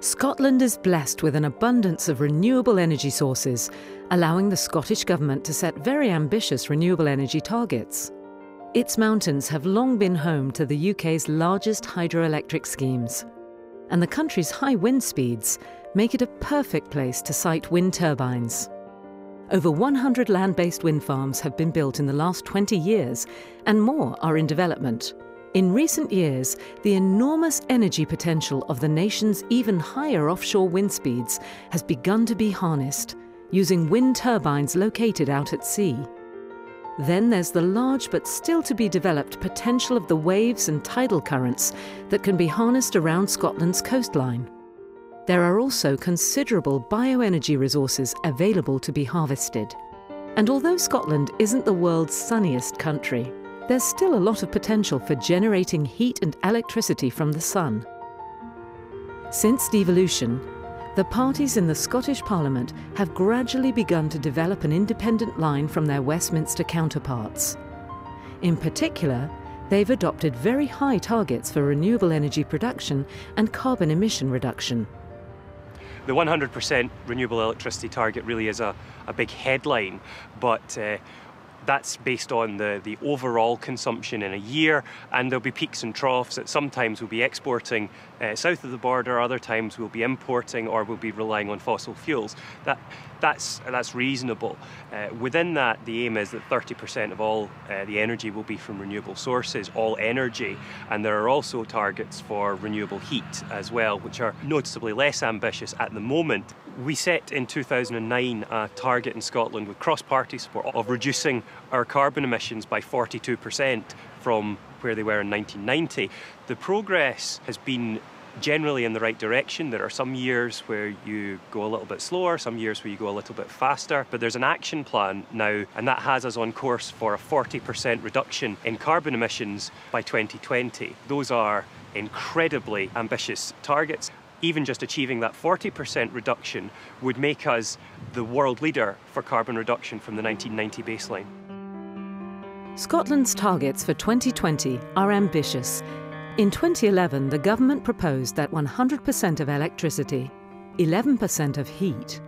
Scotland is blessed with an abundance of renewable energy sources, allowing the Scottish Government to set very ambitious renewable energy targets. Its mountains have long been home to the UK's largest hydroelectric schemes. And the country's high wind speeds make it a perfect place to site wind turbines. Over 100 land based wind farms have been built in the last 20 years, and more are in development. In recent years, the enormous energy potential of the nation's even higher offshore wind speeds has begun to be harnessed, using wind turbines located out at sea. Then there's the large but still to be developed potential of the waves and tidal currents that can be harnessed around Scotland's coastline. There are also considerable bioenergy resources available to be harvested. And although Scotland isn't the world's sunniest country, there's still a lot of potential for generating heat and electricity from the sun. Since devolution, the parties in the Scottish Parliament have gradually begun to develop an independent line from their Westminster counterparts. In particular, they've adopted very high targets for renewable energy production and carbon emission reduction. The 100% renewable electricity target really is a, a big headline, but uh, that's based on the, the overall consumption in a year, and there'll be peaks and troughs that sometimes we'll be exporting uh, south of the border, other times we'll be importing or we'll be relying on fossil fuels. That, that's, that's reasonable. Uh, within that, the aim is that 30% of all uh, the energy will be from renewable sources, all energy, and there are also targets for renewable heat as well, which are noticeably less ambitious at the moment. We set in 2009 a target in Scotland with cross party support of reducing our carbon emissions by 42% from where they were in 1990. The progress has been generally in the right direction. There are some years where you go a little bit slower, some years where you go a little bit faster, but there's an action plan now, and that has us on course for a 40% reduction in carbon emissions by 2020. Those are incredibly ambitious targets even just achieving that 40% reduction would make us the world leader for carbon reduction from the 1990 baseline. Scotland's targets for 2020 are ambitious. In 2011, the government proposed that 100% of electricity, 11% of heat,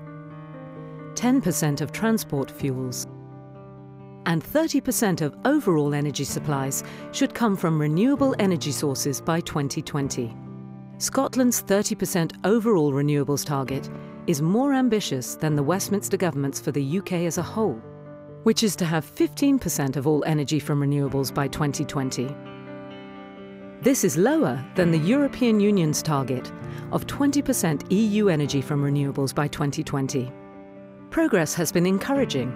10% of transport fuels, and 30% of overall energy supplies should come from renewable energy sources by 2020. Scotland's 30% overall renewables target is more ambitious than the Westminster government's for the UK as a whole, which is to have 15% of all energy from renewables by 2020. This is lower than the European Union's target of 20% EU energy from renewables by 2020. Progress has been encouraging,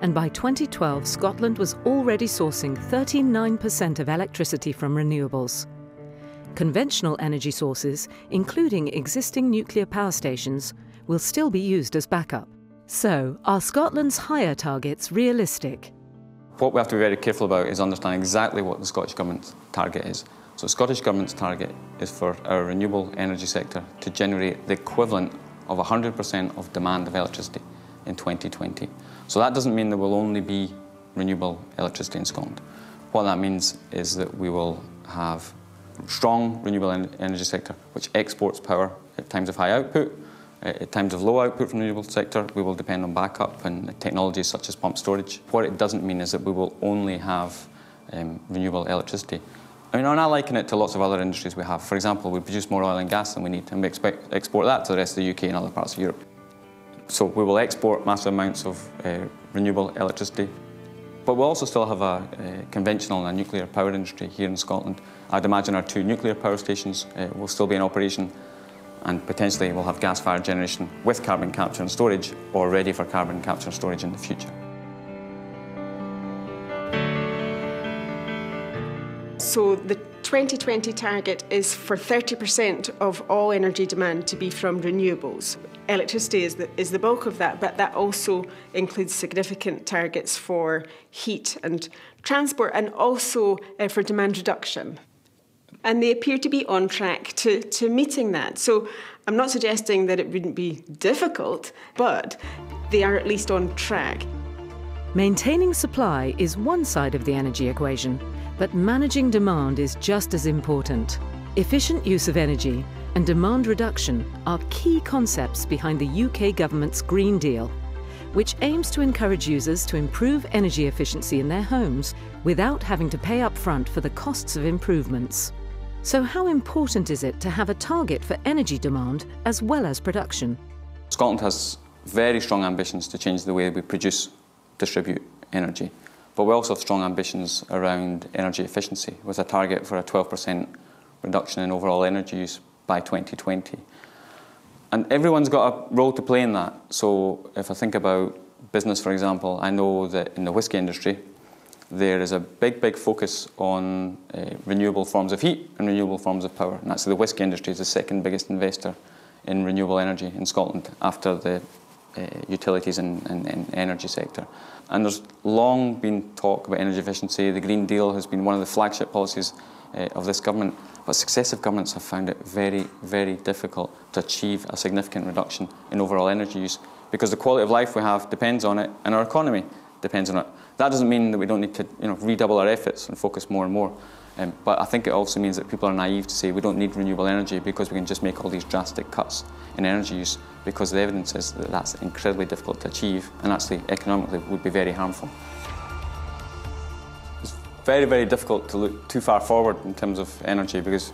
and by 2012 Scotland was already sourcing 39% of electricity from renewables. Conventional energy sources, including existing nuclear power stations, will still be used as backup. So, are Scotland's higher targets realistic? What we have to be very careful about is understanding exactly what the Scottish Government's target is. So, Scottish Government's target is for our renewable energy sector to generate the equivalent of 100% of demand of electricity in 2020. So, that doesn't mean there will only be renewable electricity in Scotland. What that means is that we will have strong renewable en energy sector which exports power at times of high output. Uh, at times of low output from the renewable sector, we will depend on backup and technologies such as pump storage. What it doesn't mean is that we will only have um, renewable electricity. I mean, and I liken it to lots of other industries we have. For example, we produce more oil and gas than we need, and we expect, export that to the rest of the UK and other parts of Europe. So we will export massive amounts of uh, renewable electricity but we'll also still have a, a conventional and a nuclear power industry here in Scotland. I'd imagine our two nuclear power stations uh, will still be in operation and potentially we'll have gas-fired generation with carbon capture and storage or ready for carbon capture and storage in the future. So the 2020 target is for 30% of all energy demand to be from renewables. Electricity is the, is the bulk of that, but that also includes significant targets for heat and transport and also uh, for demand reduction. And they appear to be on track to, to meeting that. So I'm not suggesting that it wouldn't be difficult, but they are at least on track. Maintaining supply is one side of the energy equation, but managing demand is just as important. Efficient use of energy and demand reduction are key concepts behind the UK government's Green Deal, which aims to encourage users to improve energy efficiency in their homes without having to pay up front for the costs of improvements. So how important is it to have a target for energy demand as well as production? Scotland has very strong ambitions to change the way we produce, distribute energy. But we also have strong ambitions around energy efficiency with a target for a 12% reduction in overall energy use by 2020. And everyone's got a role to play in that. So if I think about business, for example, I know that in the whisky industry, there is a big, big focus on uh, renewable forms of heat and renewable forms of power. And that's the whisky industry is the second biggest investor in renewable energy in Scotland after the uh, utilities and, and, and, energy sector. And there's long been talk about energy efficiency. The Green Deal has been one of the flagship policies uh, of this government, but successive governments have found it very, very difficult to achieve a significant reduction in overall energy use because the quality of life we have depends on it and our economy depends on it. That doesn't mean that we don't need to you know, redouble our efforts and focus more and more. Um, but I think it also means that people are naive to say we don't need renewable energy because we can just make all these drastic cuts in energy use because the evidence is that that's incredibly difficult to achieve and actually economically would be very harmful. It's very, very difficult to look too far forward in terms of energy because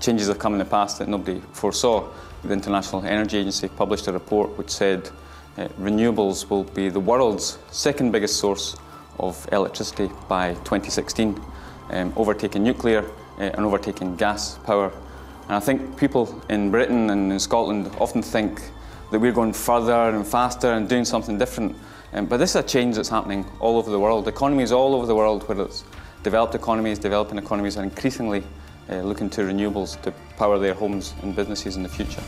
changes have come in the past that nobody foresaw. The International Energy Agency published a report which said uh, renewables will be the world's second biggest source of electricity by 2016 um, overtaking nuclear uh, and overtaking gas power. And I think people in Britain and in Scotland often think that we're going further and faster and doing something different. Um, but this is a change that's happening all over the world. Economies all over the world, whether it's developed economies, developing economies, are increasingly uh, looking to renewables to power their homes and businesses in the future.